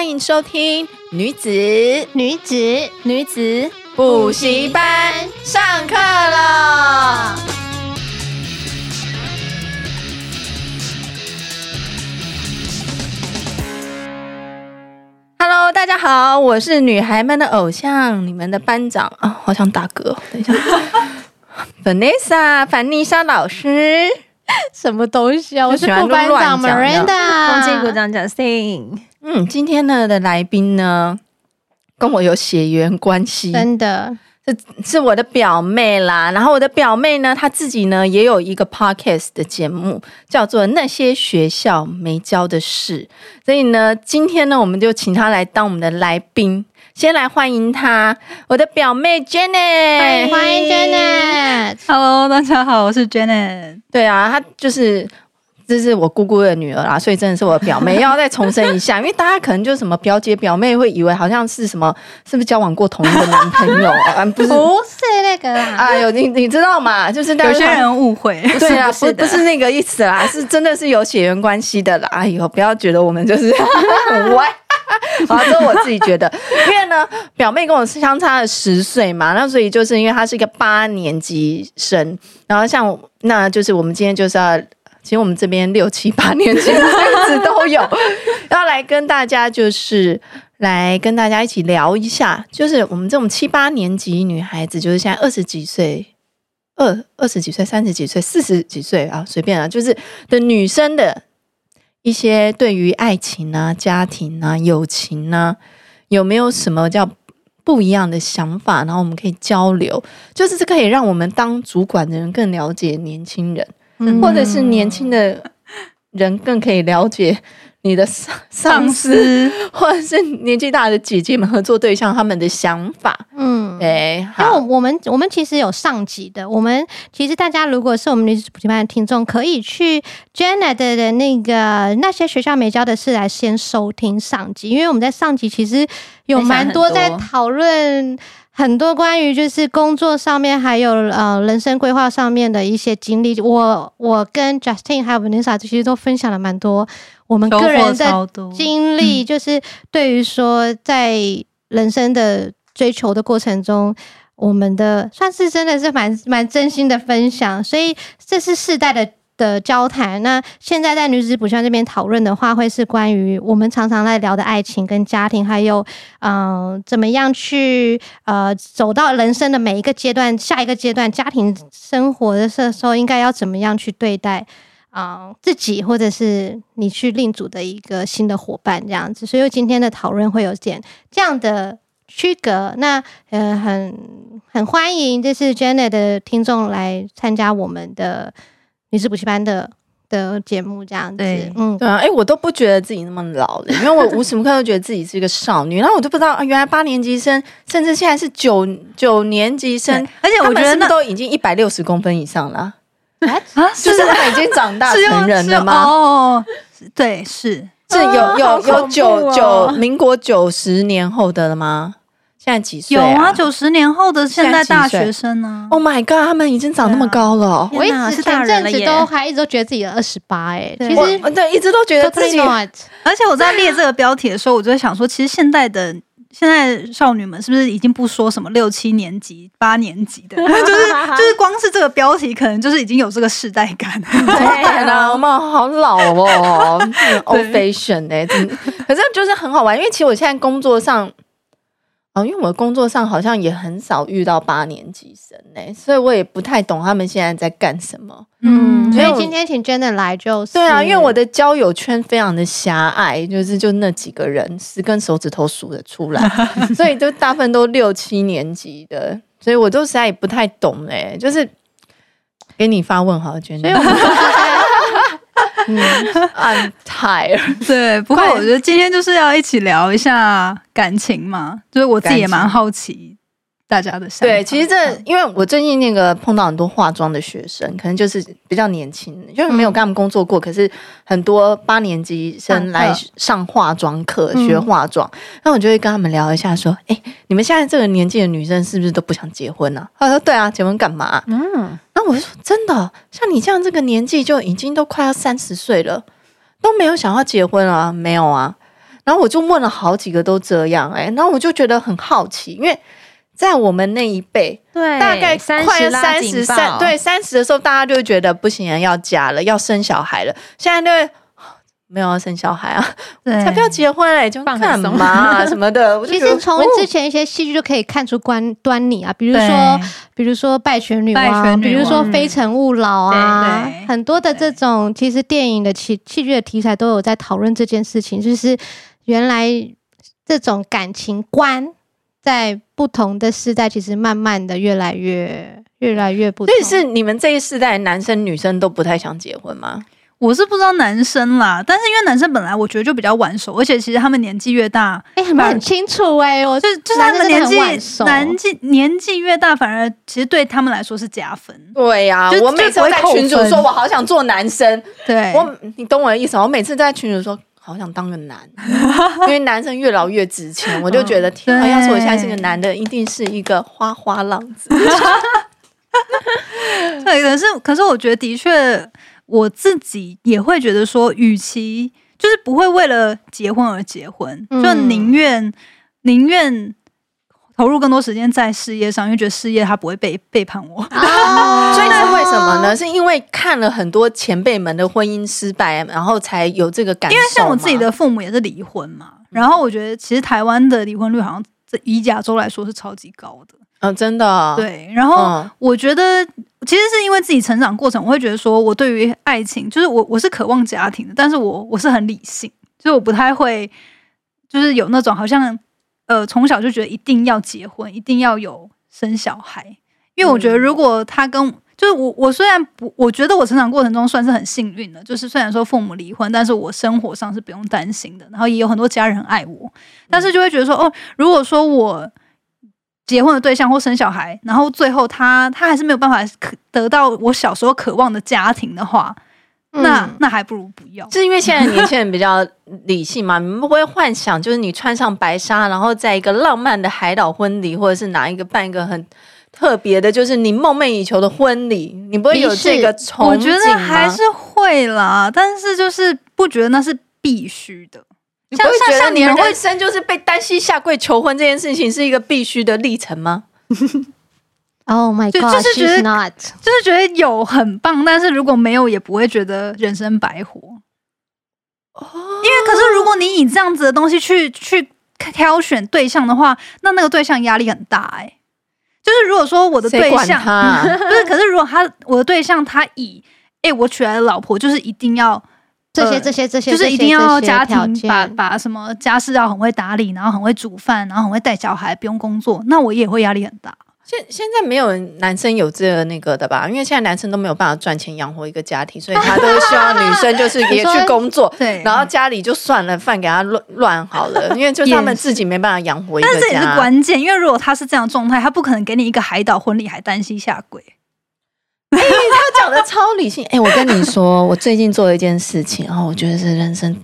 欢迎收听女子女子女子补习班上课了。Hello，大家好，我是女孩们的偶像，你们的班长啊，好想打嗝。等一下，Vanessa，凡妮莎老师，什么东西啊？我是副班长 Miranda，恭喜鼓掌，Justin。嗯，今天呢的来宾呢，跟我有血缘关系，真的，是是我的表妹啦。然后我的表妹呢，她自己呢也有一个 podcast 的节目，叫做《那些学校没教的事》。所以呢，今天呢，我们就请她来当我们的来宾。先来欢迎她，我的表妹 Janet，欢迎 Janet。Hello，大家好，我是 Janet。对啊，她就是。这是我姑姑的女儿啦，所以真的是我的表妹。要再重申一下，因为大家可能就是什么表姐表妹，会以为好像是什么，是不是交往过同一个男朋友？啊，不是，不是那个啦。哎呦，你你知道吗？就是有些人误会，对啊，不不是那个意思啦，是真的是有血缘关系的啦。哎呦，不要觉得我们就是很 歪。好，这是我自己觉得，因为呢，表妹跟我相差了十岁嘛，那所以就是因为她是一个八年级生，然后像那就是我们今天就是要。其实我们这边六七八年级的孩子都有，要来跟大家就是来跟大家一起聊一下，就是我们这种七八年级女孩子，就是现在二十几岁、二二十几岁、三十几岁、四十几岁啊，随便啊，就是的女生的一些对于爱情啊、家庭啊、友情啊，有没有什么叫不一样的想法？然后我们可以交流，就是这可以让我们当主管的人更了解年轻人。或者是年轻的人更可以了解你的 上上司，或者是年纪大的姐姐们合作对象他们的想法。嗯，对。因为我们我们其实有上集的，我们其实大家如果是我们女子补习班的听众，可以去 Janet 的那个那些学校没教的事来先收听上集，因为我们在上集其实有蛮多在讨论。很多关于就是工作上面，还有呃人生规划上面的一些经历，我我跟 Justin 还有 Vanessa 其实都分享了蛮多我们个人的经历，就是对于说在人生的追求的过程中，我们的算是真的是蛮蛮真心的分享，所以这是世代的。的交谈，那现在在女子补习班这边讨论的话，会是关于我们常常在聊的爱情跟家庭，还有嗯、怎么样去呃走到人生的每一个阶段，下一个阶段家庭生活的时候，应该要怎么样去对待啊、自己，或者是你去另组的一个新的伙伴这样子。所以今天的讨论会有点这样的区隔。那呃，很很欢迎这是 Janet 的听众来参加我们的。女子补习班的的节目这样子，对嗯，对啊，哎、欸，我都不觉得自己那么老了，因为我无时无刻都觉得自己是一个少女，然后我就不知道，原来八年级生，甚至现在是九九年级生，而且我觉得那都已经一百六十公分以上了，啊，就是他们已经长大 成人了吗？哦，对，是。是有有有九九民国九十年后的了吗？现在几岁？有啊，九十年后的现在大学生呢？Oh my god，他们已经长那么高了。我一直前阵子都还一直都觉得自己的二十八哎，其实对，一直都觉得自己。而且我在列这个标题的时候，我就在想说，其实现在的现在少女们是不是已经不说什么六七年级、八年级的，就是就是光是这个标题，可能就是已经有这个世代感。对啊，我们好老哦，old fashion 哎，可是就是很好玩，因为其实我现在工作上。哦，因为我的工作上好像也很少遇到八年级生呢，所以我也不太懂他们现在在干什么。嗯，所以今天请 Jenna 来就是对啊，因为我的交友圈非常的狭隘，就是就那几个人，十根手指头数得出来，所以就大部分都六七年级的，所以我都实在也不太懂嘞。就是给你发问好。嗯 ，I'm tired。对，不过我觉得今天就是要一起聊一下感情嘛，就是我自己也蛮好奇。大家的想法对，其实这因为我最近那个碰到很多化妆的学生，可能就是比较年轻，就是没有跟他们工作过，嗯、可是很多八年级生来上化妆课、嗯、学化妆，那我就会跟他们聊一下，说：“哎，你们现在这个年纪的女生是不是都不想结婚呢、啊？”他说：“对啊，结婚干嘛？”嗯，那我就说：“真的，像你这样这个年纪就已经都快要三十岁了，都没有想要结婚啊？没有啊？”然后我就问了好几个都这样，哎，然后我就觉得很好奇，因为。在我们那一辈，对，大概快三十三，对三十的时候，大家就会觉得不行，要嫁了，要生小孩了。现在就 没有要生小孩啊，才不要结婚嘞，就干嘛啊什么的。其实从之前一些戏剧就可以看出端端倪啊，比如说，比如说《败犬女王》，比如说《非诚勿扰》啊，很多的这种其实电影的戏戏剧的题材都有在讨论这件事情，就是原来这种感情观。在不同的世代，其实慢慢的越来越越来越不同。所以是你们这一世代男生女生都不太想结婚吗？我是不知道男生啦，但是因为男生本来我觉得就比较晚熟，而且其实他们年纪越大，哎、欸，很清楚哎、欸，我就就是他们年纪年纪年纪越大，反而其实对他们来说是加分。对呀、啊，我每次在群主说我好想做男生，对我你懂我的意思吗？我每次在群主说。好想当个男，因为男生越老越值钱，我就觉得天啊，要是我现在是个男的，一定是一个花花浪子。对，可是可是我觉得的确，我自己也会觉得说，与其就是不会为了结婚而结婚，就宁愿宁愿。投入更多时间在事业上，因为觉得事业他不会背背叛我。哦，所以是为什么呢？是因为看了很多前辈们的婚姻失败，然后才有这个感受。因为像我自己的父母也是离婚嘛，然后我觉得其实台湾的离婚率好像以亚洲来说是超级高的。嗯，真的。对，然后我觉得其实是因为自己成长过程，我会觉得说我对于爱情，就是我我是渴望家庭的，但是我我是很理性，就是我不太会，就是有那种好像。呃，从小就觉得一定要结婚，一定要有生小孩，因为我觉得如果他跟、嗯、就是我，我虽然不，我觉得我成长过程中算是很幸运的，就是虽然说父母离婚，但是我生活上是不用担心的，然后也有很多家人很爱我，但是就会觉得说，哦，如果说我结婚的对象或生小孩，然后最后他他还是没有办法可得到我小时候渴望的家庭的话。那那还不如不要，是因为现在年轻人比较理性嘛？你们不会幻想，就是你穿上白纱，然后在一个浪漫的海岛婚礼，或者是哪一个办一个很特别的，就是你梦寐以求的婚礼，你不会有这个憧憬？我觉得还是会啦，但是就是不觉得那是必须的。像像像你人生就是被单膝下跪求婚这件事情，是一个必须的历程吗？Oh my God！就是觉得 not. 就是觉得有很棒，但是如果没有，也不会觉得人生白活。哦，因为可是如果你以这样子的东西去去挑选对象的话，那那个对象压力很大哎、欸。就是如果说我的对象，不是，可是如果他我的对象他以哎、欸、我娶来的老婆就是一定要这些这些这些，就是一定要家庭把把什么家事要很会打理，然后很会煮饭，然后很会带小孩，不用工作，那我也会压力很大。现现在没有男生有这个那个的吧？因为现在男生都没有办法赚钱养活一个家庭，所以他都希望女生就是也去 工作，对，然后家里就算了，饭给他乱乱好了，因为就他们自己没办法养活一个家。但是这也是关键，因为如果他是这样状态，他不可能给你一个海岛婚礼还担心下跪。哎、欸，他讲的超理性。哎、欸，我跟你说，我最近做了一件事情，然后我觉得是人生。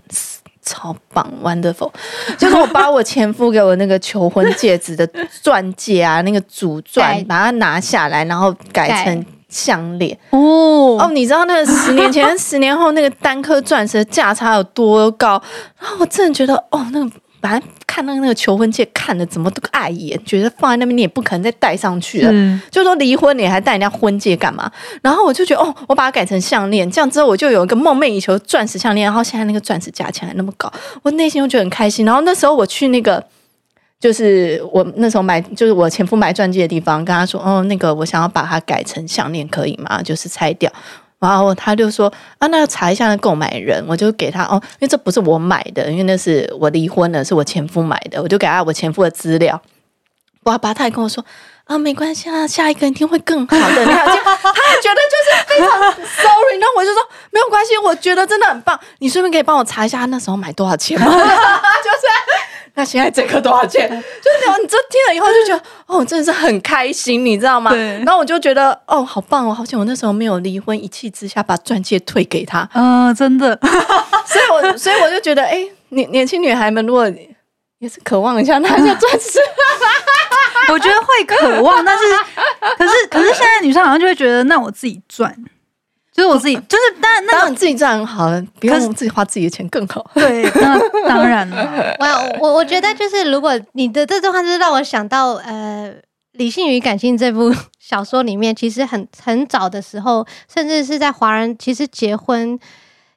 超棒，wonderful！就是我把我前夫给我那个求婚戒指的钻戒啊，那个主钻，把它拿下来，然后改成项链。哦哦，你知道那个十年前、十年后那个单颗钻石的价差有多高？然后我真的觉得，哦，那个。反正看那个那个求婚戒，看的怎么都碍眼，觉得放在那边你也不可能再戴上去了。嗯，就说离婚你还戴人家婚戒干嘛？然后我就觉得哦，我把它改成项链，这样之后我就有一个梦寐以求钻石项链。然后现在那个钻石价钱还那么高，我内心就觉得很开心。然后那时候我去那个，就是我那时候买，就是我前夫买钻戒的地方，跟他说哦，那个我想要把它改成项链，可以吗？就是拆掉。然后他就说啊，那要查一下那购买人，我就给他哦，因为这不是我买的，因为那是我离婚了，是我前夫买的，我就给他我前夫的资料。哇，爸他还跟我说啊，没关系啊，下一个一定会更好的。你还觉得他还觉得就是非常 sorry，然后我就说没有关系，我觉得真的很棒。你顺便可以帮我查一下他那时候买多少钱吗？就是。那现在这个多少钱？就是你这听了以后就觉得，哦，真的是很开心，你知道吗？然后我就觉得，哦，好棒哦，好像我那时候没有离婚，一气之下把钻戒退给他。嗯、呃，真的。所以我所以我就觉得，哎、欸，年年轻女孩们如果也是渴望一下那些钻石，我觉得会渴望，但是可是可是现在女生好像就会觉得，那我自己赚。就是我自己，就是当然，当然自己赚很好了，不用自己花自己的钱更好。对，那当然了。我我我觉得就是，如果你的这句话就是让我想到，呃，《理性与感性》这部 小说里面，其实很很早的时候，甚至是在华人，其实结婚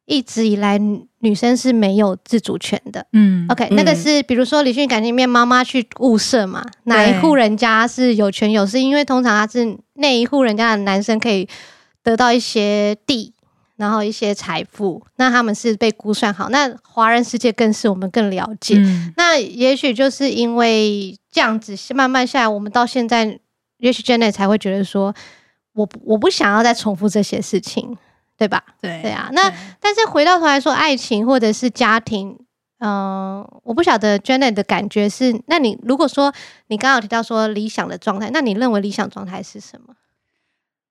一直以来，女生是没有自主权的。嗯，OK，那个是比如说《理性与感性》里面妈妈去物色嘛，哪一户人家是有权有势，因为通常他是那一户人家的男生可以。得到一些地，然后一些财富，那他们是被估算好。那华人世界更是我们更了解。嗯、那也许就是因为这样子，慢慢下来，我们到现在，也许 Janet 才会觉得说，我我不想要再重复这些事情，对吧？对对啊。那但是回到头来说，爱情或者是家庭，嗯、呃，我不晓得 Janet 的感觉是，那你如果说你刚刚有提到说理想的状态，那你认为理想状态是什么？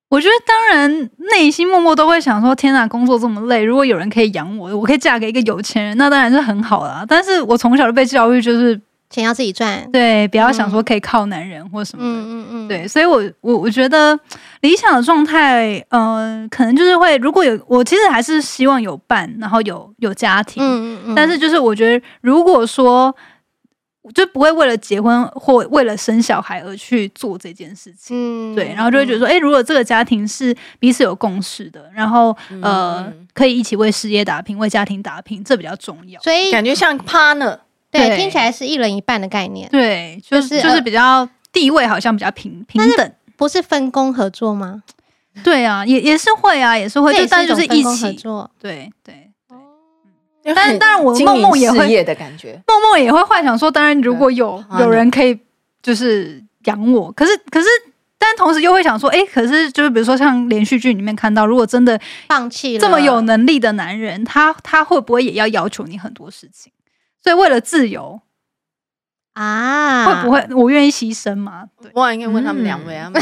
我觉得当然，内心默默都会想说：“天哪，工作这么累，如果有人可以养我，我可以嫁给一个有钱人，那当然是很好啦。”但是我从小就被教育，就是钱要自己赚，对，不要想说可以靠男人或什么的，嗯嗯嗯，对。所以我我我觉得理想的状态，嗯、呃，可能就是会如果有我，其实还是希望有伴，然后有有家庭，嗯嗯嗯。但是就是我觉得，如果说。就不会为了结婚或为了生小孩而去做这件事情，嗯，对，然后就会觉得说，哎、欸，如果这个家庭是彼此有共识的，然后呃，可以一起为事业打拼，为家庭打拼，这比较重要。所以感觉像 partner，对，听起来是一人一半的概念，对，就是就是比较地位好像比较平平等，不是分工合作吗？对啊，也也是会啊，也是会，就但是就是一起合作，对对。但是当然，我梦梦也会，梦梦也会幻想说，当然如果有有人可以就是养我，可是可是，但同时又会想说，哎，可是就是比如说像连续剧里面看到，如果真的放弃这么有能力的男人，他他会不会也要要求你很多事情？所以为了自由。啊，会不会我愿意牺牲吗？我应该问他们两位啊。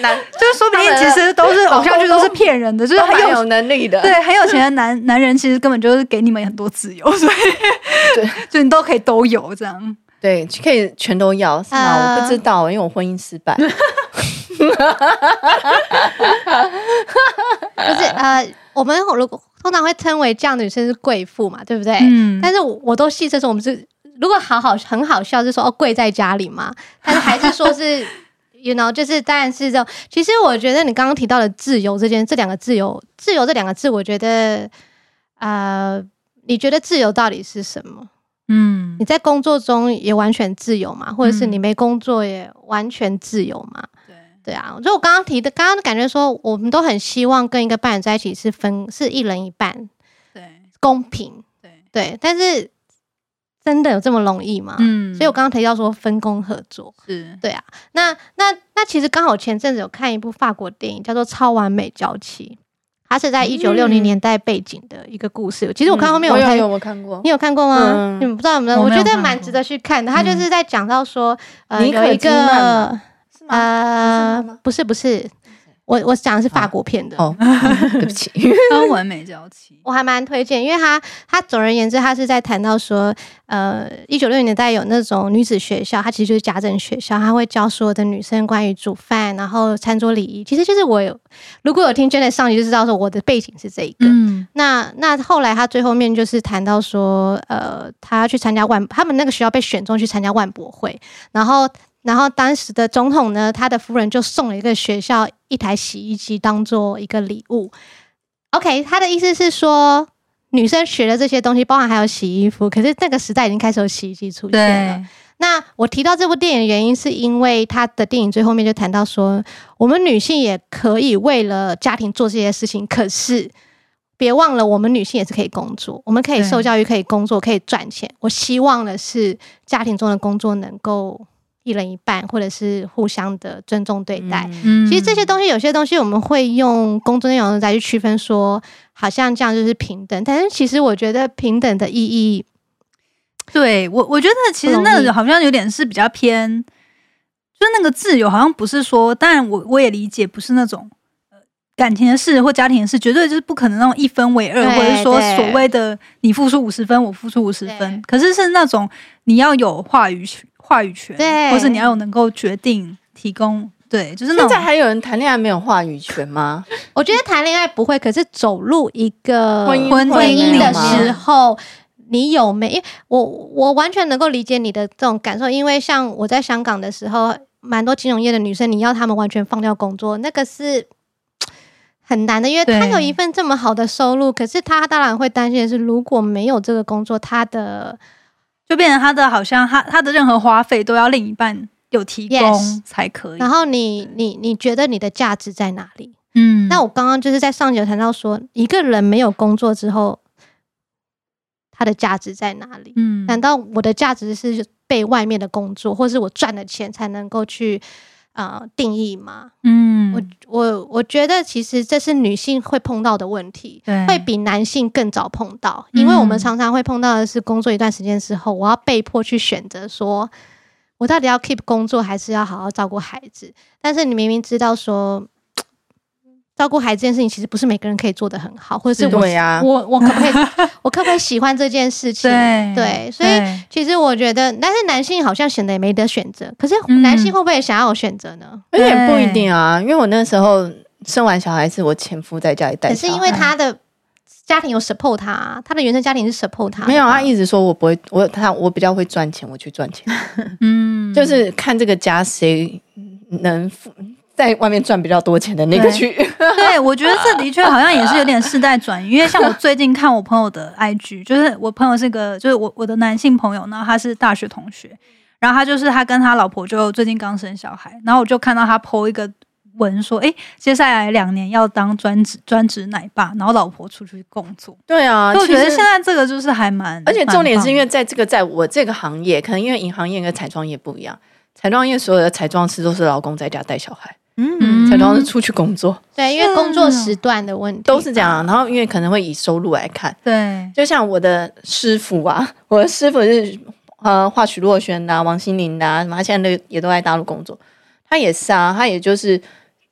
男 就是说不定其实都是偶像剧，都是骗人的，就是很有，有能力的，对，很有钱的男 男人，其实根本就是给你们很多自由，所以对，就你都可以都有这样，对，可以全都要是吗？呃、我不知道，因为我婚姻失败。不是呃，我们如果通常会称为这样的女生是贵妇嘛，对不对？嗯，但是我我都戏称说我们是。如果好好很好笑，是说哦，跪在家里嘛？但是还是说是，you know，就是当然是这种。其实我觉得你刚刚提到的自由这件，这两个自由，自由这两个字，我觉得，呃，你觉得自由到底是什么？嗯，你在工作中也完全自由嘛？或者是你没工作也完全自由嘛？对、嗯，对啊。就我刚刚提的，刚刚的感觉说，我们都很希望跟一个伴侣在一起是分，是一人一半，对，公平，对对，但是。真的有这么容易吗？嗯，所以我刚刚提到说分工合作，是对啊。那那那其实刚好前阵子有看一部法国电影，叫做《超完美娇妻》，它是在一九六零年代背景的一个故事。嗯、其实我看后面我，我有没有看过？你有看过吗？嗯、你们不知道有没有？我觉得蛮值得去看的。他就是在讲到说，嗯、呃，有一个呃，不是不是。我我讲的是法国片的，哦，对不起，超完美娇妻，我还蛮推荐，因为他他总而言之，他是在谈到说，呃，一九六零年代有那种女子学校，它其实就是家政学校，他会教所有的女生关于煮饭，然后餐桌礼仪。其实就是我有如果有听 Janet 上集就知道说我的背景是这一个。嗯，那那后来他最后面就是谈到说，呃，他要去参加万，他们那个学校被选中去参加万博会，然后。然后当时的总统呢，他的夫人就送了一个学校一台洗衣机当做一个礼物。OK，他的意思是说，女生学的这些东西，包含还有洗衣服。可是那个时代已经开始有洗衣机出现了。那我提到这部电影的原因，是因为他的电影最后面就谈到说，我们女性也可以为了家庭做这些事情。可是别忘了，我们女性也是可以工作，我们可以受教育，可以工作，可以赚钱。我希望的是家庭中的工作能够。一人一半，或者是互相的尊重对待。嗯，其实这些东西，有些东西我们会用工作内容再去区分说，说好像这样就是平等，但是其实我觉得平等的意义。对我，我觉得其实那个好像有点是比较偏，就是那个自由好像不是说，当然我我也理解，不是那种感情的事或家庭的事，绝对就是不可能那种一分为二，或者说所谓的你付出五十分，我付出五十分，可是是那种你要有话语话语权，对，或是你要有能够决定提供，对，就是。现在还有人谈恋爱没有话语权吗？我觉得谈恋爱不会，可是走入一个婚姻婚姻的时候。你有没？因为我我完全能够理解你的这种感受，因为像我在香港的时候，蛮多金融业的女生，你要她们完全放掉工作，那个是很难的，因为她有一份这么好的收入，可是她当然会担心的是，如果没有这个工作，她的就变成他的好像他他的任何花费都要另一半有提供才可以。然后你你你觉得你的价值在哪里？嗯，那我刚刚就是在上集有谈到说，一个人没有工作之后。他的价值在哪里？嗯，难道我的价值是被外面的工作，或是我赚的钱才能够去呃定义吗？嗯，我我我觉得其实这是女性会碰到的问题，对，会比男性更早碰到，因为我们常常会碰到的是工作一段时间之后，我要被迫去选择说，我到底要 keep 工作，还是要好好照顾孩子？但是你明明知道说。照顾孩子这件事情，其实不是每个人可以做得很好，或者是我是、啊、我我可不可以我可不可以喜欢这件事情？对，对，所以其实我觉得，但是男性好像显得也没得选择。可是男性会不会想要有选择呢？有、嗯、点不一定啊，因为我那时候生完小孩是我前夫在家里带，可是因为他的家庭有 support 他，他的原生家庭是 support 他，没有，他一直说我不会，我他我比较会赚钱，我去赚钱。嗯，就是看这个家谁能付。在外面赚比较多钱的那个区域，对，我觉得这的确好像也是有点世代转移。因为像我最近看我朋友的 IG，就是我朋友是个，就是我我的男性朋友，然后他是大学同学，然后他就是他跟他老婆就最近刚生小孩，然后我就看到他 po 一个文说，哎，接下来两年要当专职专职奶爸，然后老婆出去工作。对啊，我觉得现在这个就是还蛮，而且重点是因为在这个在我这个行业，可能因为银行业跟彩妆业不一样，彩妆业所有的彩妆师都是老公在家带小孩。嗯，彩妆是出去工作，对，因为工作时段的问题都是这样。然后因为可能会以收入来看，对，就像我的师傅啊，我的师傅是呃画许若瑄的、王心凌的，什么他现在都也都在大陆工作，他也是啊，他也就是。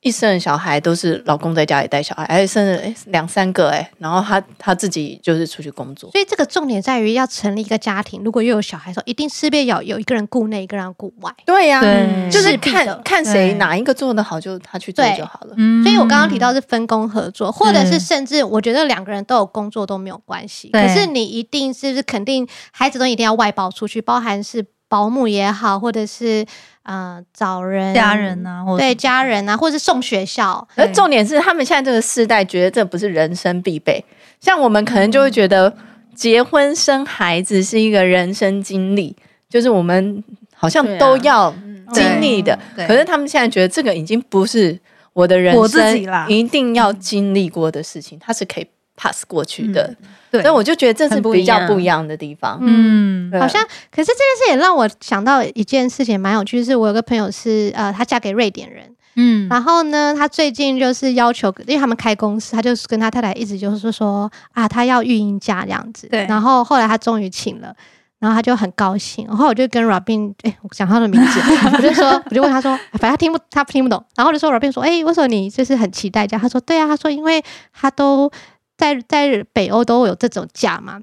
一生的小孩都是老公在家里带小孩，而且生了诶两三个诶，然后他他自己就是出去工作。所以这个重点在于要成立一个家庭，如果又有小孩的时候，一定势必要有一个人顾内，一个人顾外。对呀、啊，就是看看谁哪一个做得好，就他去做就好了。所以我刚刚提到是分工合作，或者是甚至我觉得两个人都有工作都没有关系。可是你一定是不是肯定孩子都一定要外包出去，包含是保姆也好，或者是。呃，找人家人啊，或对家人啊，或者是送学校。而重点是，他们现在这个世代觉得这不是人生必备。像我们可能就会觉得，结婚生孩子是一个人生经历，就是我们好像都要经历的。可是他们现在觉得这个已经不是我的人生一定要经历过的事情，它是可以 pass 过去的。嗯对，所以我就觉得这是比较不一样的地方。嗯，好像，可是这件事也让我想到一件事情，蛮有趣，就是我有个朋友是呃，她嫁给瑞典人，嗯，然后呢，她最近就是要求，因为他们开公司，她就是跟她太太一直就是说啊，她要育婴假这样子。对，然后后来她终于请了，然后他就很高兴。然后我就跟 Robin，哎、欸，我讲他的名字，我就说，我就问他说，反正他听不，他听不懂。然后我就说 Robin 说，哎、欸，为什么你就是很期待这样？他说，对啊，他说因为他都。在在北欧都有这种假吗？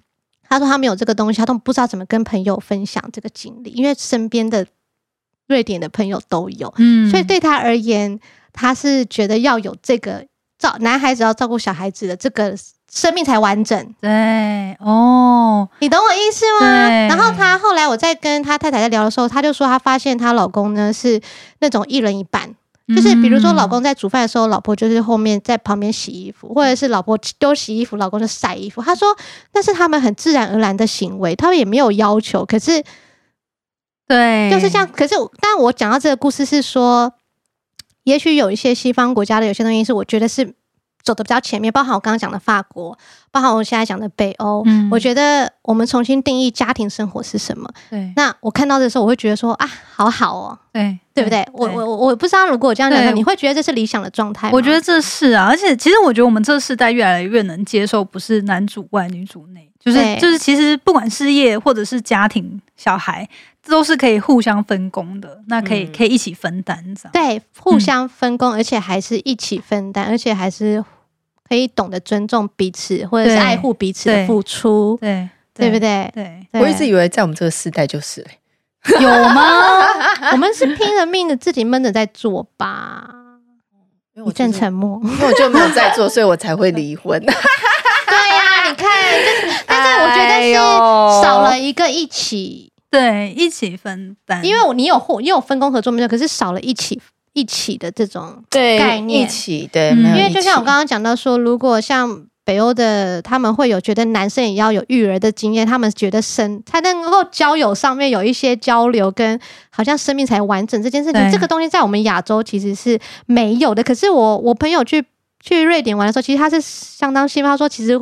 他说他没有这个东西，他都不知道怎么跟朋友分享这个经历，因为身边的瑞典的朋友都有，嗯，所以对他而言，他是觉得要有这个照男孩子要照顾小孩子的这个生命才完整。对，哦，你懂我意思吗？然后他后来我在跟他太太在聊的时候，他就说他发现她老公呢是那种一人一半。就是比如说，老公在煮饭的时候，老婆就是后面在旁边洗衣服，或者是老婆丢洗衣服，老公就晒衣服。他说那是他们很自然而然的行为，他们也没有要求。可是，对，就是这样。可是，但我讲到这个故事是说，也许有一些西方国家的有些东西是我觉得是走的比较前面，包含我刚刚讲的法国，包含我现在讲的北欧。嗯，我觉得我们重新定义家庭生活是什么。对，那我看到的时候，我会觉得说啊，好好哦，对，对不对？我我我我不知道，如果我这样讲对，你会觉得这是理想的状态吗？我觉得这是啊，而且其实我觉得我们这个世代越来越能接受，不是男主外女主内，就是就是其实不管事业或者是家庭、小孩。都是可以互相分工的，那可以、嗯、可以一起分担，这样对，互相分工，嗯、而且还是一起分担，而且还是可以懂得尊重彼此，或者是爱护彼此的付出，对，对，对不对？对，我一直以为在我们这个时代就是、欸，有吗？我们是拼了命的自己闷着在做吧？一阵沉默，因为我就没有在做，所以我才会离婚。对呀、啊，你看，就是，但是我觉得是少了一个一起。对，一起分担，因为我你有或你有分工合作没有？可是少了一起一起的这种概念，一起对、嗯，因为就像我刚刚讲到说，如果像北欧的他们会有觉得男生也要有育儿的经验，他们觉得生才能够交友上面有一些交流，跟好像生命才完整这件事情，这个东西在我们亚洲其实是没有的。可是我我朋友去去瑞典玩的时候，其实他是相当兴奋，他说其实。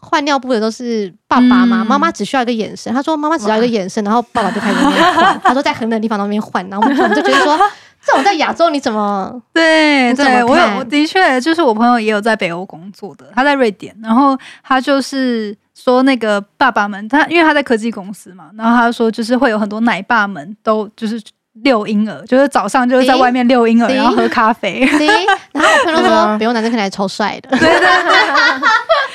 换尿布的都是爸爸嘛，妈、嗯、妈只需要一个眼神。他说妈妈只要一个眼神，然后爸爸就开始换。他说在很冷的地方那边换，然后我们就觉得说，这种在亚洲你怎么？对对，我有我的确就是我朋友也有在北欧工作的，他在瑞典，然后他就是说那个爸爸们，他因为他在科技公司嘛，然后他说就是会有很多奶爸们都就是遛婴儿，就是早上就是在外面遛婴儿，然后喝咖啡。然后我朋友说北欧男生看起来超帅的。对对对。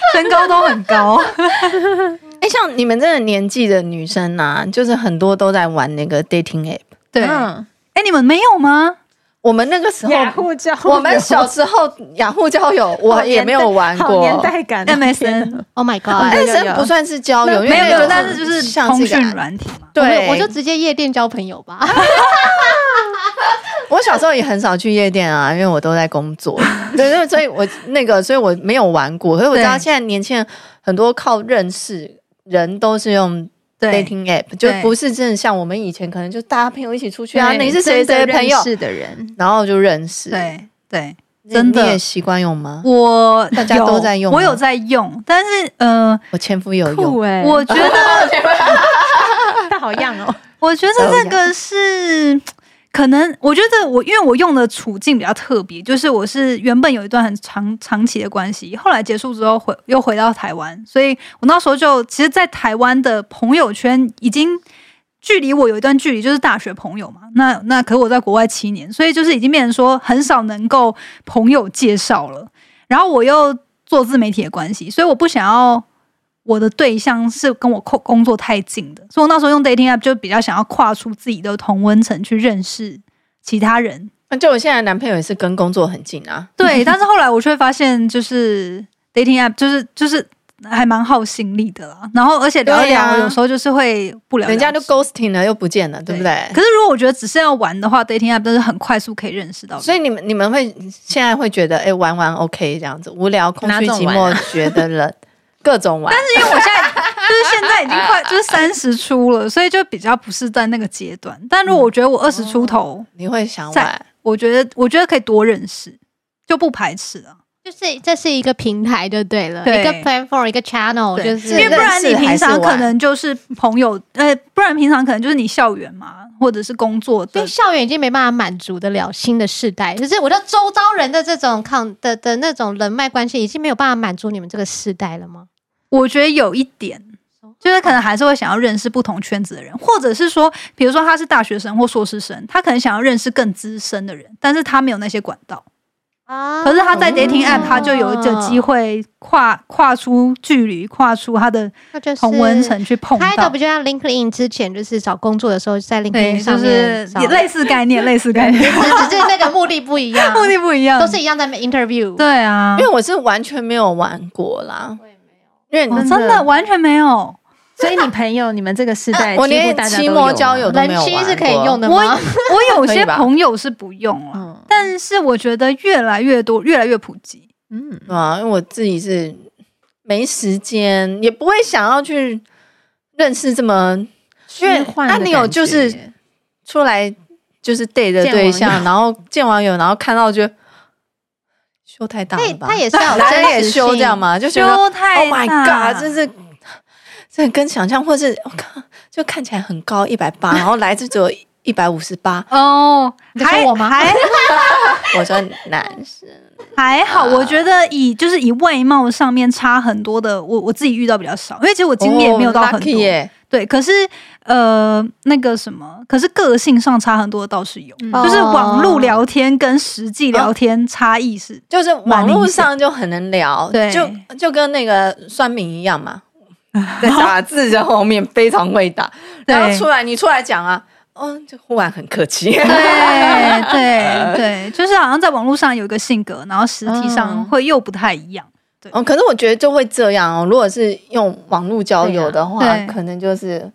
身高都很高，哎、欸，像你们这个年纪的女生啊，就是很多都在玩那个 dating app。对，哎、嗯欸，你们没有吗？我们那个时候，雅虎交友，我们小时候雅虎交友，我也没有玩过。年代感，MSN，Oh my God，MSN 不算是交友，没有没有，但是就是通讯软体嘛。对，我就直接夜店交朋友吧。我小时候也很少去夜店啊，因为我都在工作。对对，所以我那个，所以我没有玩过。所以我知道现在年轻人很多靠认识人都是用 dating app，就不是真的像我们以前可能就大家朋友一起出去啊，你是谁谁的朋友是的人，然后就认识。对对，真的你也习惯用吗？我大家都在用，我有在用，但是呃，我前夫有用。欸、我觉得 他好样哦，我觉得这个是。可能我觉得我因为我用的处境比较特别，就是我是原本有一段很长长期的关系，后来结束之后回又回到台湾，所以我那时候就其实，在台湾的朋友圈已经距离我有一段距离，就是大学朋友嘛。那那可我在国外七年，所以就是已经变成说很少能够朋友介绍了。然后我又做自媒体的关系，所以我不想要。我的对象是跟我工工作太近的，所以我那时候用 dating app 就比较想要跨出自己的同温层去认识其他人。那就我现在男朋友也是跟工作很近啊。对，但是后来我却发现，就是 dating app 就是就是还蛮耗心力的啦。然后而且聊一聊，有时候就是会不聊，人家就 ghosting 了又不见了，对不对？可是如果我觉得只是要玩的话，dating app 都是很快速可以认识到。所以你们你们会现在会觉得，哎、欸，玩玩 OK 这样子，无聊、空虚、寂寞觉得冷。各种玩，但是因为我现在 就是现在已经快就是三十出了，所以就比较不是在那个阶段。但如果我觉得我二十出头，嗯，你会想玩？我觉得我觉得可以多认识，就不排斥了。就是这是一个平台就对了，对一个 platform 一个 channel，就是因为不然你平常可能就是朋友，呃，不然平常可能就是你校园嘛，或者是工作的，所以校园已经没办法满足得了新的世代，就是我的周遭人的这种抗的的那种人脉关系，已经没有办法满足你们这个世代了吗？我觉得有一点，就是可能还是会想要认识不同圈子的人，或者是说，比如说他是大学生或硕士生，他可能想要认识更资深的人，但是他没有那些管道啊。可是他在 dating app，他就有一个机会跨跨出距离，跨出他的同温层去碰到。他一个比较像 LinkedIn 之前就是找工作的时候，在 LinkedIn 上面就是也类似概念，类似概念，只是那个目的不一样，目的不一样，都是一样在 interview。对啊，因为我是完全没有玩过啦。真的，真的完全没有，所以你朋友，你们这个时代，我连奇摩交友都没有。人妻是可以用的吗？我我有些 朋友是不用了，但是我觉得越来越多，越来越普及。嗯，啊，因为我自己是没时间，也不会想要去认识这么因为那，你有就是出来就是 date 的对象，然后见网友，然后看到就。修太大他了吧？他也是要有 男人也修这样吗？就觉得修太 Oh my God，就是这跟想象，或是我靠，就看起来很高，一百八，然后来自只有一百五十八。哦，还说我吗还 我说男生，还好，我觉得以就是以外貌上面差很多的，我我自己遇到比较少，因为其实我经验也没有到很哦多。对，可是呃，那个什么，可是个性上差很多的倒是有，哦。就是网络聊天跟实际聊天差异是，就是网络上就很能聊，对。就就跟那个酸民一样嘛，在打字在后面非常会打，然后出来你出来讲啊，哦，就忽然很客气。对 对对，就是好像在网络上有一个性格，然后实体上嗯会又不太一样。对哦，可是我觉得就会这样哦。如果是用网络交友的话，啊可能就是，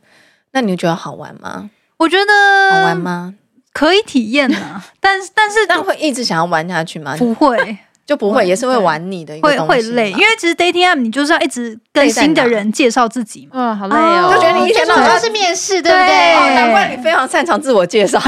那你觉得好玩吗？我觉得好玩得吗？可以体验啊，但是但是 但会一直想要玩下去吗？不会。就不会，也是会玩你的一个会东西会累，因为其实 dating app 你就是要一直跟新的人介绍自己嘛。嗯，好累哦，就觉得你一天到晚就是面试，对不对？难怪你非常擅长自我介绍，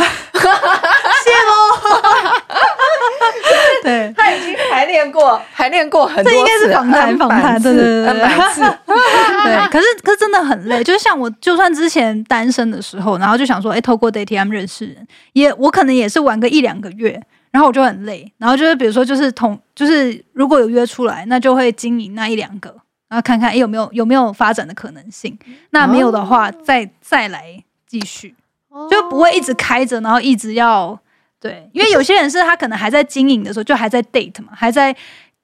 对，他已经排练过，排练过很多次，这应该是访谈访谈对对对。对，可是可是真的很累，就是像我，就算之前单身的时候，然后就想说，哎、透过 dating app 认识人，也我可能也是玩个一两个月，然后我就很累，然后就是比如说就是同就是如果有约出来，那就会经营那一两个，然后看看哎、诶有没有有没有发展的可能性，那没有的话，再再来继续，就不会一直开着，然后一直要对，因为有些人是他可能还在经营的时候，就还在 date 嘛，还在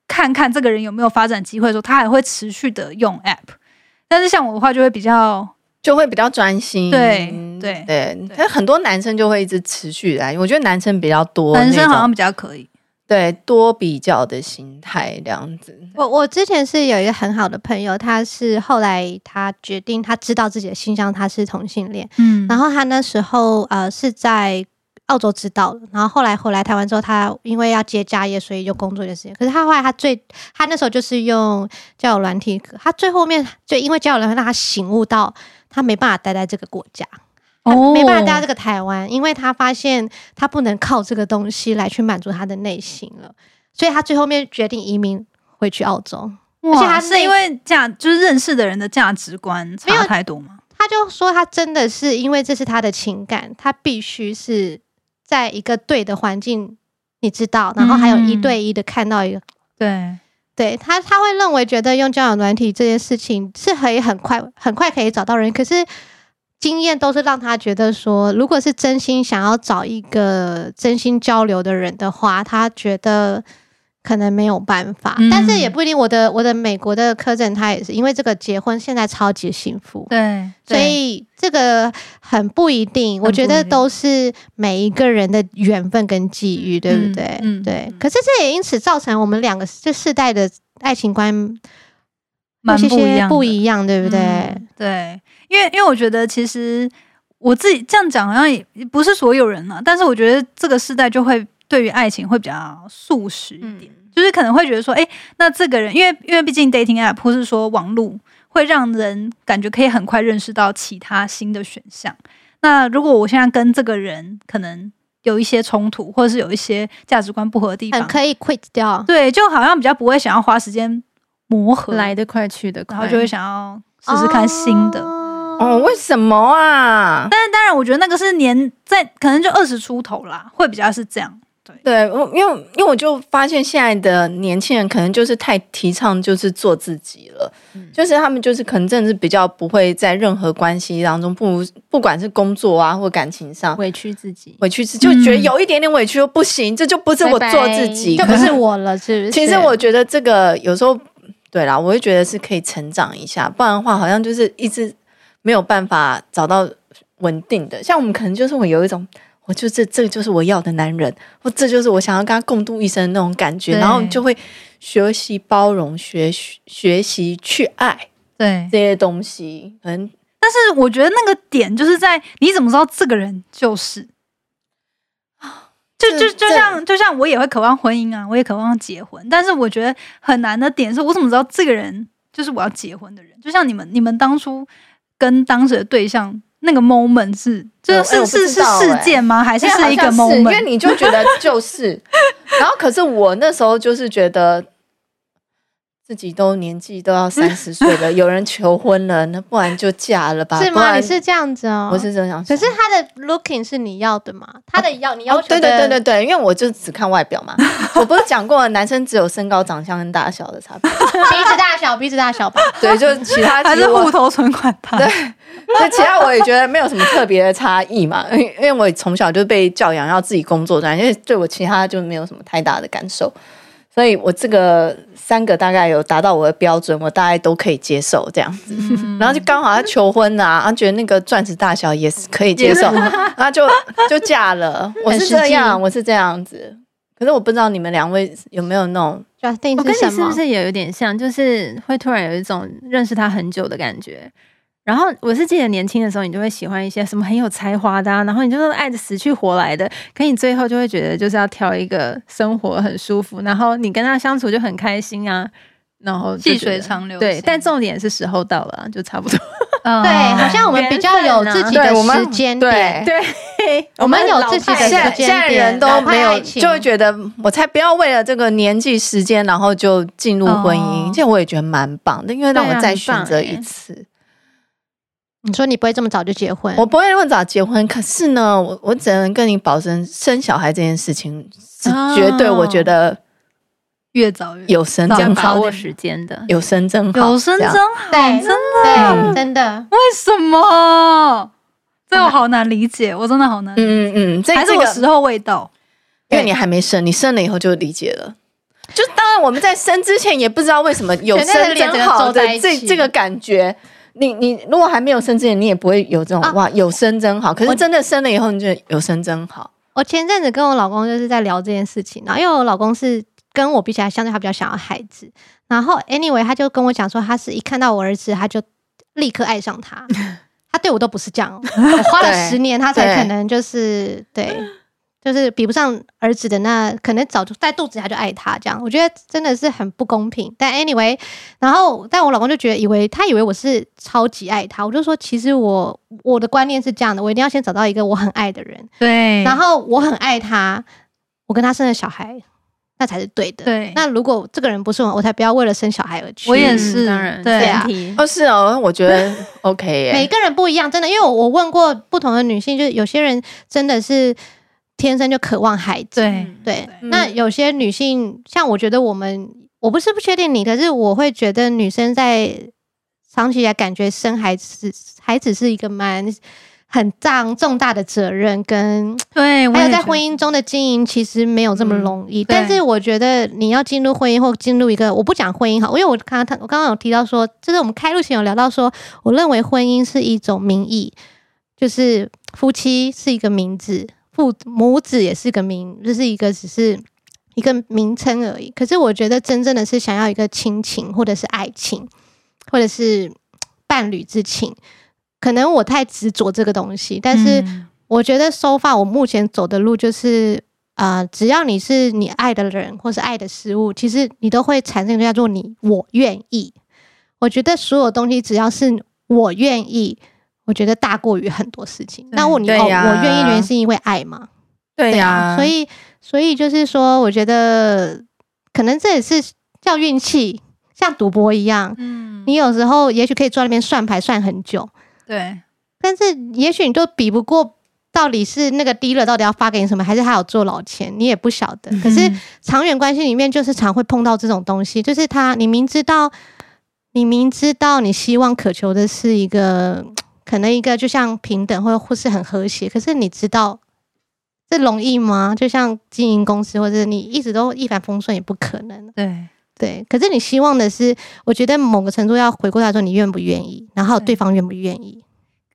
看看这个人有没有发展机会的时候，他还会持续的用 app。但是像我的话，就会比较就会比较专心，对对对。但很多男生就会一直持续来，我觉得男生比较多，男生好像比较可以。对多比较的心态这样子。我我之前是有一个很好的朋友，他是后来他决定他知道自己的性向，他是同性恋，嗯然后他那时候呃是在澳洲知道的，然后后来回来台湾之后，他因为要接家业，所以就工作一段时间。可是他后来他最他那时候就是用交友软体，他最后面就因为交友软体让他醒悟到他没办法待在这个国家。他没办法待在这个台湾，因为他发现他不能靠这个东西来去满足他的内心了，所以他最后面决定移民回去澳洲。而且他是因为价就是认识的人的价值观差太多吗？他就说他真的是因为这是他的情感，他必须是在一个对的环境，你知道，然后还有一对一的看到一个，对，对他他会认为觉得用交友软体这件事情是可以很快很快可以找到人，可是。经验都是让他觉得说，如果是真心想要找一个真心交流的人的话，他觉得可能没有办法。嗯但是也不一定。我的我的美国的 cousin 他也是因为这个结婚，现在超级幸福。对，所以这个很不一定，我觉得都是每一个人的缘分跟际遇，对不对？嗯对。可是这也因此造成我们两个这世代的爱情观蛮不一样，不一样，对不对？嗯对，因为因为我觉得其实我自己这样讲好像也不是所有人啊，但是我觉得这个世代就会对于爱情会比较素食一点，嗯就是可能会觉得说，哎，那这个人，因为因为毕竟 dating app 或是说网络会让人感觉可以很快认识到其他新的选项。那如果我现在跟这个人可能有一些冲突，或者是有一些价值观不合的地方，很可以 quit 掉。对，就好像比较不会想要花时间磨合，来得快去得快，然后就会想要试试看新的。哦哦，为什么啊？但是当然，我觉得那个是年在可能就二十出头啦，会比较是这样。对，对，我因为因为我就发现现在的年轻人可能就是太提倡就是做自己了，嗯就是他们就是可能真的是比较不会在任何关系当中，不不管是工作啊或感情上委屈自己。委屈自己，就觉得有一点点委屈不行，这就不是我做自己，就不是我了，是不是？其实我觉得这个有时候，对啦，我会觉得是可以成长一下，不然的话，好像就是一直没有办法找到稳定的。像我们可能就是会有一种，我就这这个就是我要的男人，或这就是我想要跟他共度一生的那种感觉，然后你就会学习包容，学学习去爱对。这些东西。嗯但是我觉得那个点就是在你怎么知道这个人就是，就就就像就像我也会渴望婚姻啊，我也渴望结婚，但是我觉得很难的点是我怎么知道这个人就是我要结婚的人？就像你们你们当初跟当时的对象那个 moment 是，这是是是事件吗？还是是一个 moment？因为你就觉得就是，然后可是我那时候就是觉得自己都年纪都要三十岁了，有人求婚了，那不然就嫁了吧？是吗？然你是这样子哦，我是这样想，可是他的 looking 是你要的嘛？他的要你要哦，求对对对对对，因为我就只看外表嘛，我不是讲过男生只有身高、长相跟大小的差别，鼻子大小，鼻子大小吧。对，就是其他还其实我是户头存款大？对，那其他我也觉得没有什么特别的差异嘛，因为因为我从小就被教养要自己工作这样，因为对我其他就没有什么太大的感受，所以我这个三个大概有达到我的标准，我大概都可以接受这样子。然后就刚好他求婚啊，他觉得那个钻石大小也是可以接受，然后就就嫁了。我是这样，我是这样子。可是我不知道你们两位有没有那种 Justin 我跟你？是不是也有点像？就是会突然有一种认识他很久的感觉。然后我是记得年轻的时候，你就会喜欢一些什么很有才华的、啊，然后你就是爱的死去活来的。可你最后就会觉得就是要挑一个生活很舒服，然后你跟他相处就很开心啊，然后细水长流对，但重点是时候到了、啊，就差不多。嗯对，好像我们比较有自己的时间点。对对，我们有自己的时间现在点人都没有，就会觉得我才不要为了这个年纪时间，然后就进入婚姻。哦这、我也觉得蛮棒的，因为让我再选择一次。你说你不会这么早就结婚？我不会那么早结婚，可是呢，我我只能跟你保证，生小孩这件事情是绝对，我觉得越早越有生要真好，把握时间的。有生真好，有生真好，真的？对，真的。为什么？这我好难理解，我真的好难理解。嗯嗯嗯，这这个还是我时候未到？因为你还没生，你生了以后就理解了。就当然我们在生之前也不知道为什么有生真好的这这个感觉。你你如果还没有生之前，你也不会有这种、啊、哇有生真好。可是真的生了以后，你觉得有生真好。我前阵子跟我老公就是在聊这件事情，然后因为我老公是跟我比起来，相对他比较想要孩子。然后 anyway，他就跟我讲说，他是一看到我儿子，他就立刻爱上他。他对我都不是这样，我花了十年，他才可能就是对。就是比不上儿子的那，可能早就在肚子他就爱他这样，我觉得真的是很不公平。但 anyway，然后但我老公就觉得以为他以为我是超级爱他，我就说其实我我的观念是这样的，我一定要先找到一个我很爱的人，对，然后我很爱他，我跟他生了小孩，那才是对的。对，那如果这个人不是我，我才不要为了生小孩而去。我也是，嗯、当然对啊。哦，是哦，我觉得 OK 耶。每个人不一样，真的，因为我我问过不同的女性，就是有些人真的是。天生就渴望孩子，对对。那有些女性，像我觉得我们，我不是不确定你，可是我会觉得女生在长期来感觉生孩子，孩子是一个蛮很大重大的责任，跟对，还有在婚姻中的经营其实没有这么容易。嗯、但是我觉得你要进入婚姻或进入一个，我不讲婚姻好，因为我刚刚我刚刚有提到说，就是我们开录前有聊到说，我认为婚姻是一种名义，就是夫妻是一个名字。父母子也是个名，就是一个只是一个名称而已。可是我觉得真正的是想要一个亲情，或者是爱情，或者是伴侣之情。可能我太执着这个东西，但是我觉得 so far 我目前走的路就是，呃，只要你是你爱的人，或是爱的事物，其实你都会产生叫做你我愿意。我觉得所有东西只要是我愿意。我觉得大过于很多事情。那我你哦，我愿意原因是因为爱嘛？对呀、啊，所以所以就是说，我觉得可能这也是叫运气，像赌博一样。嗯，你有时候也许可以坐在那边算牌算很久，对，但是也许你就比不过，到底是那个 dealer 到底要发给你什么，还是他有做老千，你也不晓得。可是长远关系里面，就是常会碰到这种东西，就是他，你明知道，你明知道，你希望渴求的是一个。可能一个就像平等或或是很和谐，可是你知道这容易吗？就像经营公司，或者你一直都一帆风顺也不可能。对对，可是你希望的是，我觉得某个程度要回过来说，你愿不愿意，然后对方愿不愿意。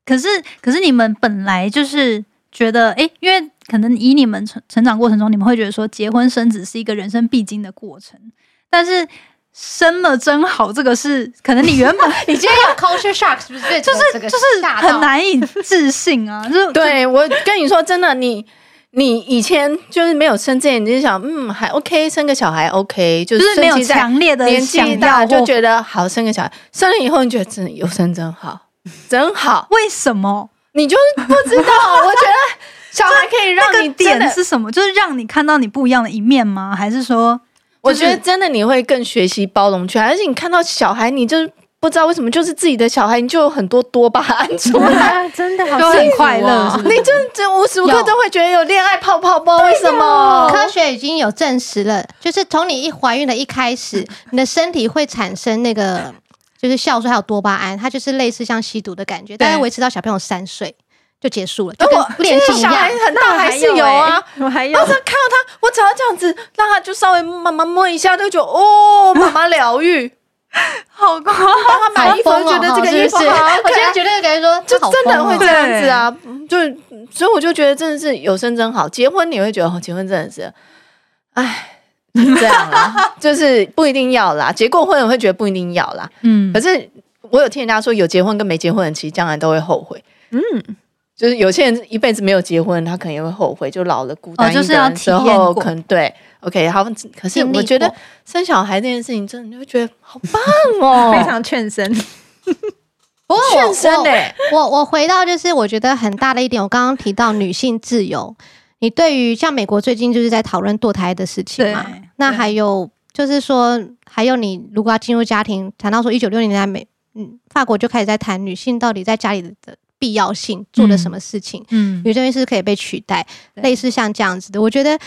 可是，可是你们本来就是觉得，哎、欸，因为可能以你们成成长过程中，你们会觉得说，结婚生子是一个人生必经的过程，但是。生了真好，这个是可能你原本 你今天有 culture shock 是不是？就是就是很难以置信啊！就是对我跟你说真的，你你以前就是没有生这，你就想嗯还 OK，生个小孩 OK，就是，没有强烈的年纪大就觉得好生个小孩，生了以后你觉得真的有生真好，真好。为什么？你就是不知道。我觉得小孩可以让你 那个点是什么？就是让你看到你不一样的一面吗？还是说，我觉得真的你会更学习包容去，而且你看到小孩，你就。不知道为什么，就是自己的小孩，你就有很多多巴胺出来，真的好就很快乐。你就就无时无刻都会觉得有恋爱泡泡包，为什么？科学已经有证实了，就是从你一怀孕的一开始，你的身体会产生那个就是酵素还有多巴胺，它就是类似像吸毒的感觉，但是维持到小朋友三岁就结束了，就跟练习一样。很大还是有啊，我还有。我看到他，我只要这样子让他就稍微妈妈摸一下，就觉得哦，妈妈疗愈。好光，帮他买衣服，觉得这个衣服好，我现在觉得感觉说，就真的会这样子啊，就所以我就觉得真的是有生真好。结婚你会觉得哦，结婚真的是，哎，这样啦，就是不一定要啦。结过婚我会觉得不一定要啦，嗯。可是我有听人家说，有结婚跟没结婚的，其实将来都会后悔，嗯。就是有些人一辈子没有结婚，他可能也会后悔，就老了孤单一个人的时候，可能对。OK，好，可是我觉得生小孩这件事情，真的你会觉得好棒哦，非常劝生。不过劝生嘞，我我回到就是我觉得很大的一点，我刚刚提到女性自由，你对于像美国最近就是在讨论堕胎的事情嘛？那还有就是说，还有你如果要进入家庭，谈到说一九六零年代美嗯法国就开始在谈女性到底在家里的。必要性做了什么事情？嗯，有些东西是可以被取代，类似像这样子的。我觉得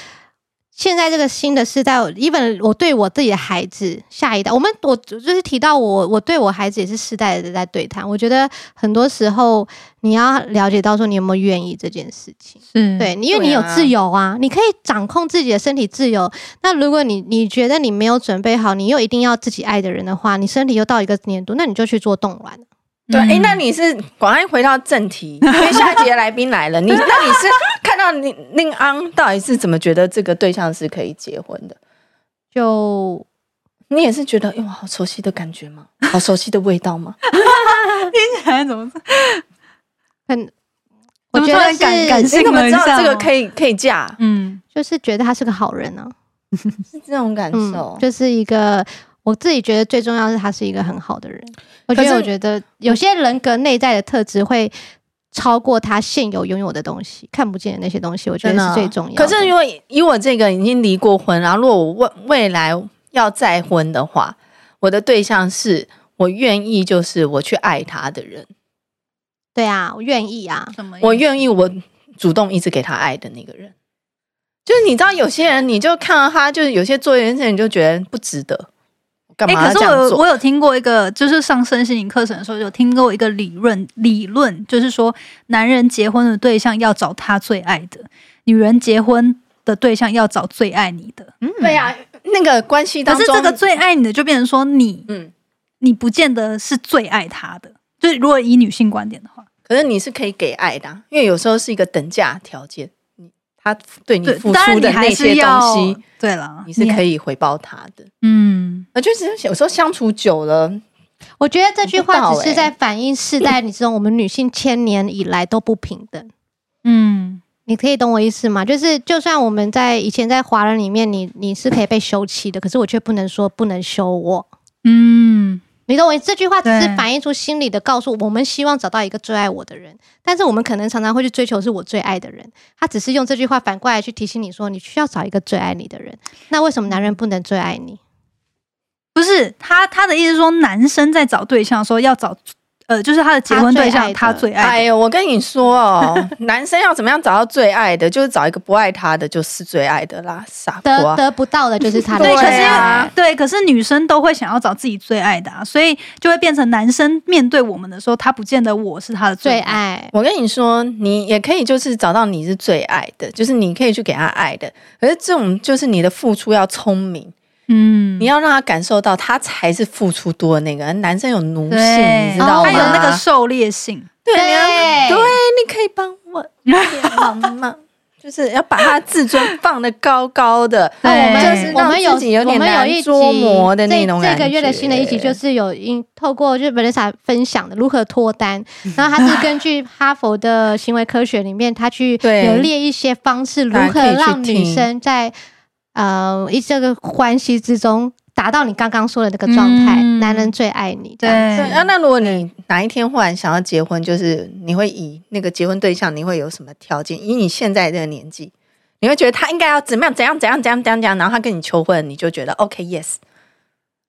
现在这个新的时代，even 我对我自己的孩子，下一代，我们我就是提到我，我对我孩子也是世代的在对谈。我觉得很多时候你要了解到说你有没有愿意这件事情，嗯，对，因为你有自由啊，你可以掌控自己的身体自由。那如果你你觉得你没有准备好，你又一定要自己爱的人的话，你身体又到一个年度，那你就去做冻卵。对，哎、欸，那你是广安回到正题，因为下一集的来宾来了。你 那你是看到宁宁安到底是怎么觉得这个对象是可以结婚的？就你也是觉得，哇，好熟悉的感觉吗？好熟悉的味道吗？听起来怎么很？我觉得是感感性，你怎么知道这个可以可以嫁？嗯，就是觉得他是个好人呢、啊，是这种感受、嗯，就是一个。我自己觉得最重要是他是一个很好的人。我觉得，我觉得有些人格内在的特质会超过他现有拥有的东西，看不见的那些东西，我觉得是最重要的。可是，如果以我这个已经离过婚，然后如果我未未来要再婚的话，我的对象是我愿意，就是我去爱他的人。对啊，我愿意啊，我愿意，我主动一直给他爱的那个人。就是你知道，有些人你就看到他，就是有些做一件事，你就觉得不值得。哎、欸，可是我我有听过一个，就是上身心灵课程的时候，有听过一个理论，理论就是说，男人结婚的对象要找他最爱的，女人结婚的对象要找最爱你的。嗯，对呀、啊，那个关系当中，可是这个最爱你的就变成说你，嗯，你不见得是最爱他的。就是如果以女性观点的话，可是你是可以给爱的，因为有时候是一个等价条件。他对你付出的那些东西，对了，你是可以回报他的。嗯，那就是有时候相处久了，我觉得这句话只是在反映世代，你知道，我们女性千年以来都不平等。嗯，你可以懂我意思吗？就是就算我们在以前在华人里面，你你是可以被休妻的，可是我却不能说不能休我。嗯。你认为？这句话只是反映出心里的告诉，我们希望找到一个最爱我的人，但是我们可能常常会去追求是我最爱的人。他只是用这句话反过来去提醒你说，你需要找一个最爱你的人。那为什么男人不能最爱你？不是他，他的意思说，男生在找对象的时候要找。呃，就是他的结婚对象，他最爱。哎呦，我跟你说哦，男生要怎么样找到最爱的，就是找一个不爱他的，就是最爱的啦，傻瓜。得得不到的就是他的。对，可是对，可是女生都会想要找自己最爱的啊，所以就会变成男生面对我们的时候，他不见得我是他的最爱。最爱。我跟你说，你也可以就是找到你是最爱的，就是你可以去给他爱的，可是这种就是你的付出要聪明。嗯，你要让他感受到，他才是付出多的那个男生有奴性，你知道吗？他有那个狩猎性，对对，对，你可以帮我忙吗？就是要把他自尊放的高高的。那我们我们有我们有一捉摸的那种这个月的新的一集就是有因透过就是 Vanessa 分享的如何脱单，然后他是根据哈佛的行为科学里面，他去有列一些方式，如何让女生在。呃，一这个关系之中达到你刚刚说的那个状态，嗯男人最爱你。对样子对啊，那如果你哪一天忽然想要结婚，就是你会以那个结婚对象，你会有什么条件？以你现在这个年纪，你会觉得他应该要怎么样？怎样？怎样？怎样？怎样？怎样？然后他跟你求婚，你就觉得 OK yes。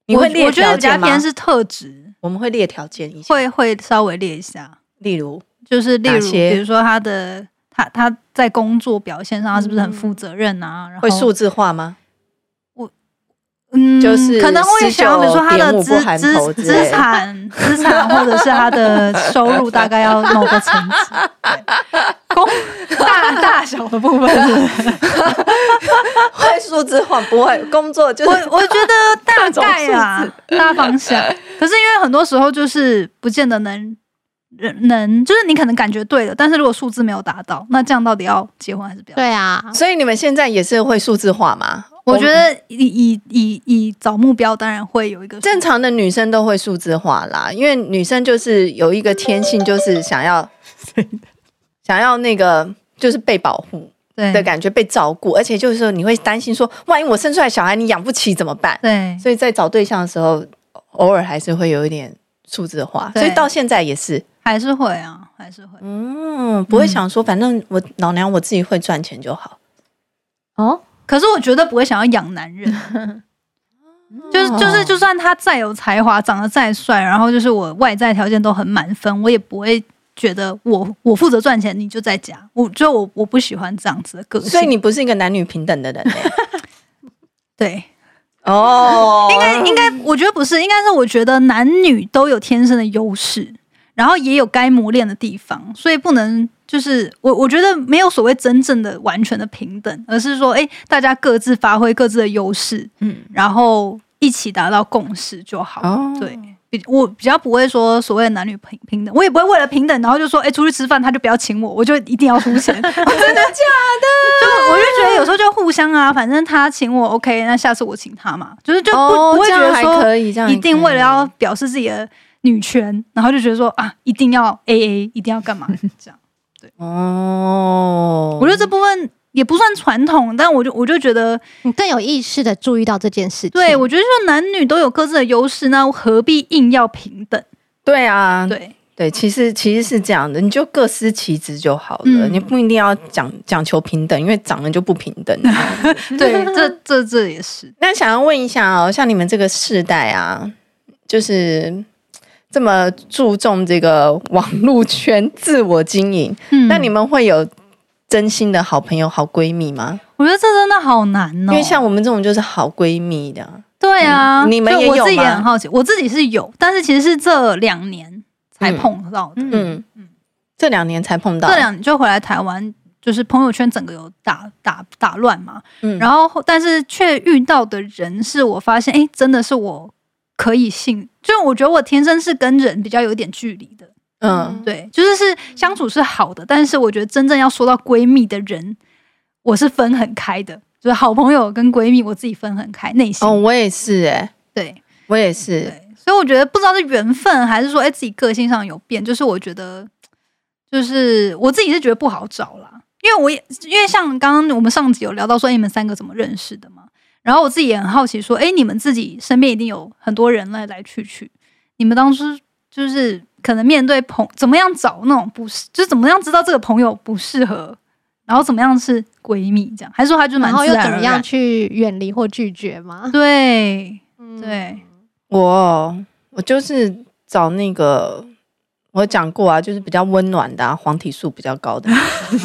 你会列我觉得比较条件吗？偏是特质，我们会列条件一下，会会稍微列一下，例如就是例如比如说他的他他在工作表现上他是不是很负责任啊？然后会数字化吗？我嗯，就是可能会想要，比如说他的资资资产、资产或者是他的收入大概要某个层级，对公大大小的部分是不是 会数字化不会工作就是我我觉得大概啊，大方向。可是因为很多时候就是不见得能能，就是你可能感觉对了，但是如果数字没有达到，那这样到底要结婚还是不要？对啊，所以你们现在也是会数字化吗？我觉得以以以以找目标，当然会有一个正常的女生都会数字化啦，因为女生就是有一个天性，就是想要 想要那个就是被保护对的感觉，被照顾，而且就是说你会担心说，万一我生出来小孩你养不起怎么办？对所以在找对象的时候，偶尔还是会有一点数字化，所以到现在也是，还是会啊，还是会。嗯，不会想说反正我老娘我自己会赚钱就好。哦，可是我绝对不会想要养男人，就是就是，就算他再有才华，长得再帅，然后就是我外在条件都很满分，我也不会觉得我我负责赚钱，你就在家。我就我我不喜欢这样子的个性，所以你不是一个男女平等的人、欸、对，哦，应该应该，我觉得不是，应该是我觉得男女都有天生的优势，然后也有该磨练的地方，所以不能就是我我觉得没有所谓真正的完全的平等，而是说，哎，大家各自发挥各自的优势，嗯，然后一起达到共识就好。哦对，比我比较不会说所谓的男女平平等，我也不会为了平等，然后就说，哎，出去吃饭他就不要请我，我就一定要出钱。真的假的？就我就觉得有时候就互相啊，反正他请我 OK，那下次我请他嘛，就是就不、哦不会觉得说一定为了要表示自己的女权，然后就觉得说啊，一定要 AA，一定要干嘛 这样。对哦，我觉得这部分也不算传统，但我就我就觉得，你更有意识的注意到这件事情。对我觉得说男女都有各自的优势，那何必硬要平等？对啊，对对，其实其实是这样的，你就各司其职就好了，嗯你不一定要讲讲求平等，因为长得就不平等。对，这这这也是那想要问一下哦，像你们这个世代啊，就是这么注重这个网络圈自我经营，嗯。那你们会有真心的好朋友、好闺蜜吗？我觉得这真的好难哦，因为像我们这种就是好闺蜜的，对啊，嗯你们就我自己也很好奇，我自己是有，但是其实是这两年才碰到的。嗯。嗯，这两年才碰到，这两年就回来台湾，就是朋友圈整个有打打打乱嘛。嗯。然后，但是却遇到的人是我发现，哎，真的是我可以信，就我觉得我天生是跟人比较有点距离的。嗯对，就是是相处是好的，但是我觉得真正要说到闺蜜的人，我是分很开的，就是好朋友跟闺蜜，我自己分很开，内心、哦，我也是哎、对。我也是，对，所以我觉得不知道是缘分还是说，哎，自己个性上有变。就是我觉得，就是我自己是觉得不好找啦，因为我也因为像刚刚我们上集有聊到说，哎，你们三个怎么认识的嘛？然后我自己也很好奇，说，哎，你们自己身边一定有很多人来来去去，你们当初就是可能面对朋怎么样找那种不适，就是怎么样知道这个朋友不适合，然后怎么样是闺蜜这样，还是说他就蛮然后又怎么样？去远离或拒绝吗？对嗯对，我我就是找那个，我讲过啊，就是比较温暖的、啊，黄体素比较高的。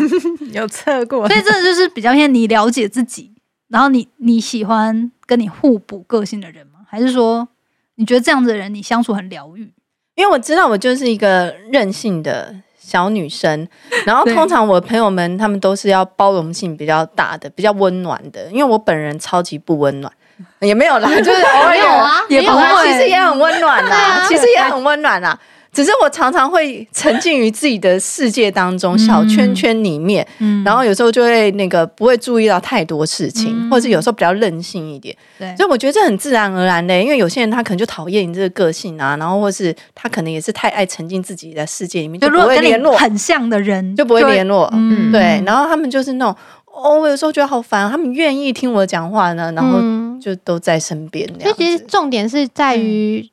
有测过所以这就是比较偏你了解自己，然后你你喜欢跟你互补个性的人吗？还是说你觉得这样子的人你相处很疗愈？因为我知道我就是一个任性的小女生，然后通常我的朋友们他们都是要包容性比较大的、比较温暖的，因为我本人超级不温暖，也没有啦，就是偶尔没有啊也不会，其实也很温暖啦，啊其实也很温暖啦。只是我常常会沉浸于自己的世界当中，小圈圈里面，嗯。然后有时候就会那个不会注意到太多事情，嗯。或者是有时候比较任性一点。对。所以我觉得这很自然而然的，因为有些人他可能就讨厌你这个个性啊，然后或是他可能也是太爱沉浸自己的世界里面，就不就如果跟你会联络，很像的人就不会联络。嗯。对，然后他们就是那种哦，我有时候觉得好烦，他们愿意听我讲话呢，然后就都在身边。所以其实重点是在于、嗯、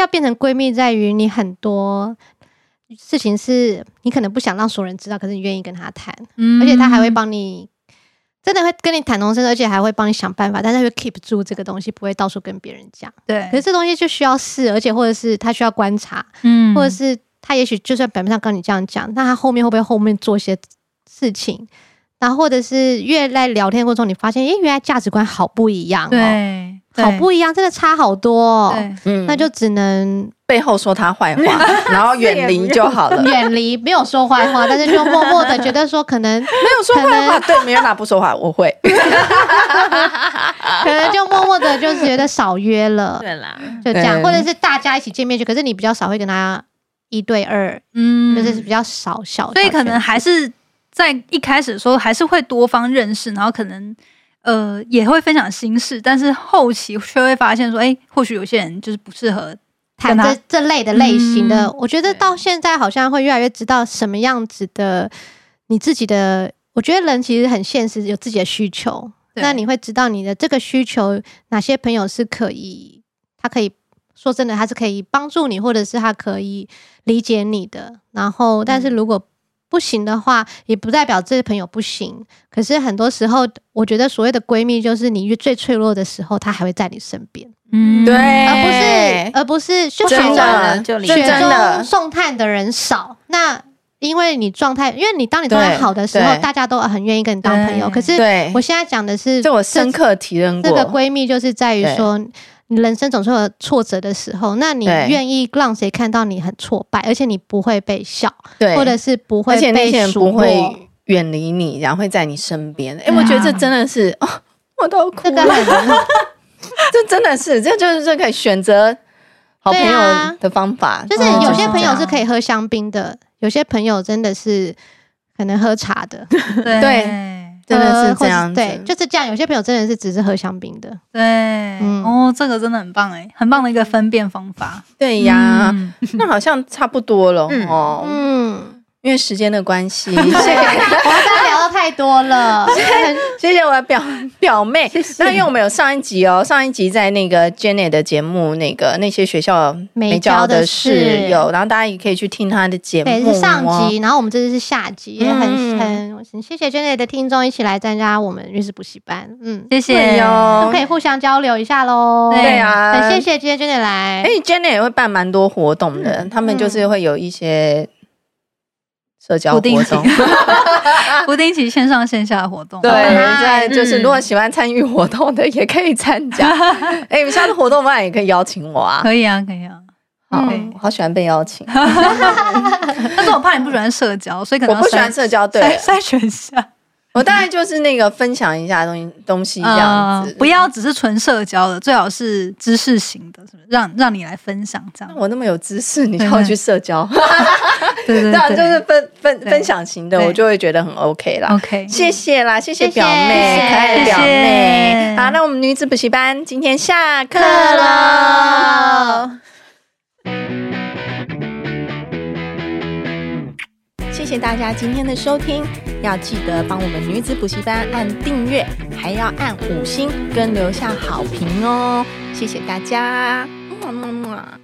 要变成闺蜜，在于你很多事情是你可能不想让所有人知道，可是你愿意跟他谈，嗯、而且他还会帮你。真的会跟你谈同声，而且还会帮你想办法，但是会 keep 住这个东西，不会到处跟别人讲。对，可是这东西就需要试，而且或者是他需要观察，嗯，或者是他也许就算表面上跟你这样讲，那他后面会不会后面做一些事情？然后或者是越来聊天过程中，你发现，诶，原来价值观好不一样，对，好不一样，真的差好多哦。对，嗯，那就只能。背后说他坏话，然后远离就好了。远离没有说坏话，但是就默默的觉得说可能 没有说坏话。对，没有哪不说话，我会。可能就默默的就觉得少约了。对啦，就这样，或者是大家一起见面去，可是你比较少会跟他一对二，嗯，就是比较少小。所以可能还是在一开始的时候还是会多方认识，然后可能呃也会分享心事，但是后期却会发现说，哎，或许有些人就是不适合。谈这这类的类型的，嗯、我觉得到现在好像会越来越知道什么样子的你自己的。我觉得人其实很现实，有自己的需求。那你会知道你的这个需求，哪些朋友是可以，他可以说真的，他是可以帮助你，或者是他可以理解你的。然后，但是如果不行的话，也不代表这个朋友不行。可是很多时候，我觉得所谓的闺蜜，就是你越最脆弱的时候，她还会在你身边。嗯，对，而不是而不是就雪中雪中送炭的人少。那因为你状态，因为你当你状态好的时候，大家都很愿意跟你当朋友。可是我现在讲的是，这我深刻体认过。这个闺蜜就是在于说，你人生总是有挫折的时候，那你愿意让谁看到你很挫败，而且你不会被笑，对，或者是不会被数落，远离你，然后会在你身边。哎，我觉得这真的是，哦我都哭了。这真的是，这就是这可以选择好朋友的方法。就是有些朋友是可以喝香槟的，有些朋友真的是可能喝茶的。对，真的是这样。对，就是这样。有些朋友真的是只是喝香槟的。对，哦，这个真的很棒哎，很棒的一个分辨方法。对呀，那好像差不多了哦。嗯。因为时间的关系，谢谢。太多了，谢谢我的表表妹。那因为我们有上一集哦，上一集在那个 Jenny 的节目，那个那些学校没教的事有，然后大家也可以去听她的节目。对，是上集，然后我们这次是下集，也很很谢谢 Jenny 的听众一起来参加我们律师补习班。嗯，谢谢哟，都可以互相交流一下喽。对啊，很谢谢今天 Jenny 来。哎，Jenny 也会办蛮多活动的，他们就是会有一些。社交活动，不定期线上线下活动。对，在就是如果喜欢参与活动的，也可以参加。哎，你们下次活动完也可以邀请我啊。可以啊，可以啊。好，我好喜欢被邀请。但是我怕你不喜欢社交，所以可能我不喜欢社交。对，筛选一下。我大概就是那个分享一下东西东西这样子，不要只是纯社交的，最好是知识型的，是不是？让让你来分享这样。我那么有知识，你要去社交，对对对，就是分分分享型的，我就会觉得很 OK 啦。OK，谢谢啦，谢谢表妹，可爱的表妹。好，那我们女子补习班今天下课喽。谢谢大家今天的收听，要记得帮我们女子补习班按订阅，还要按五星跟留下好评哦！谢谢大家，么么么。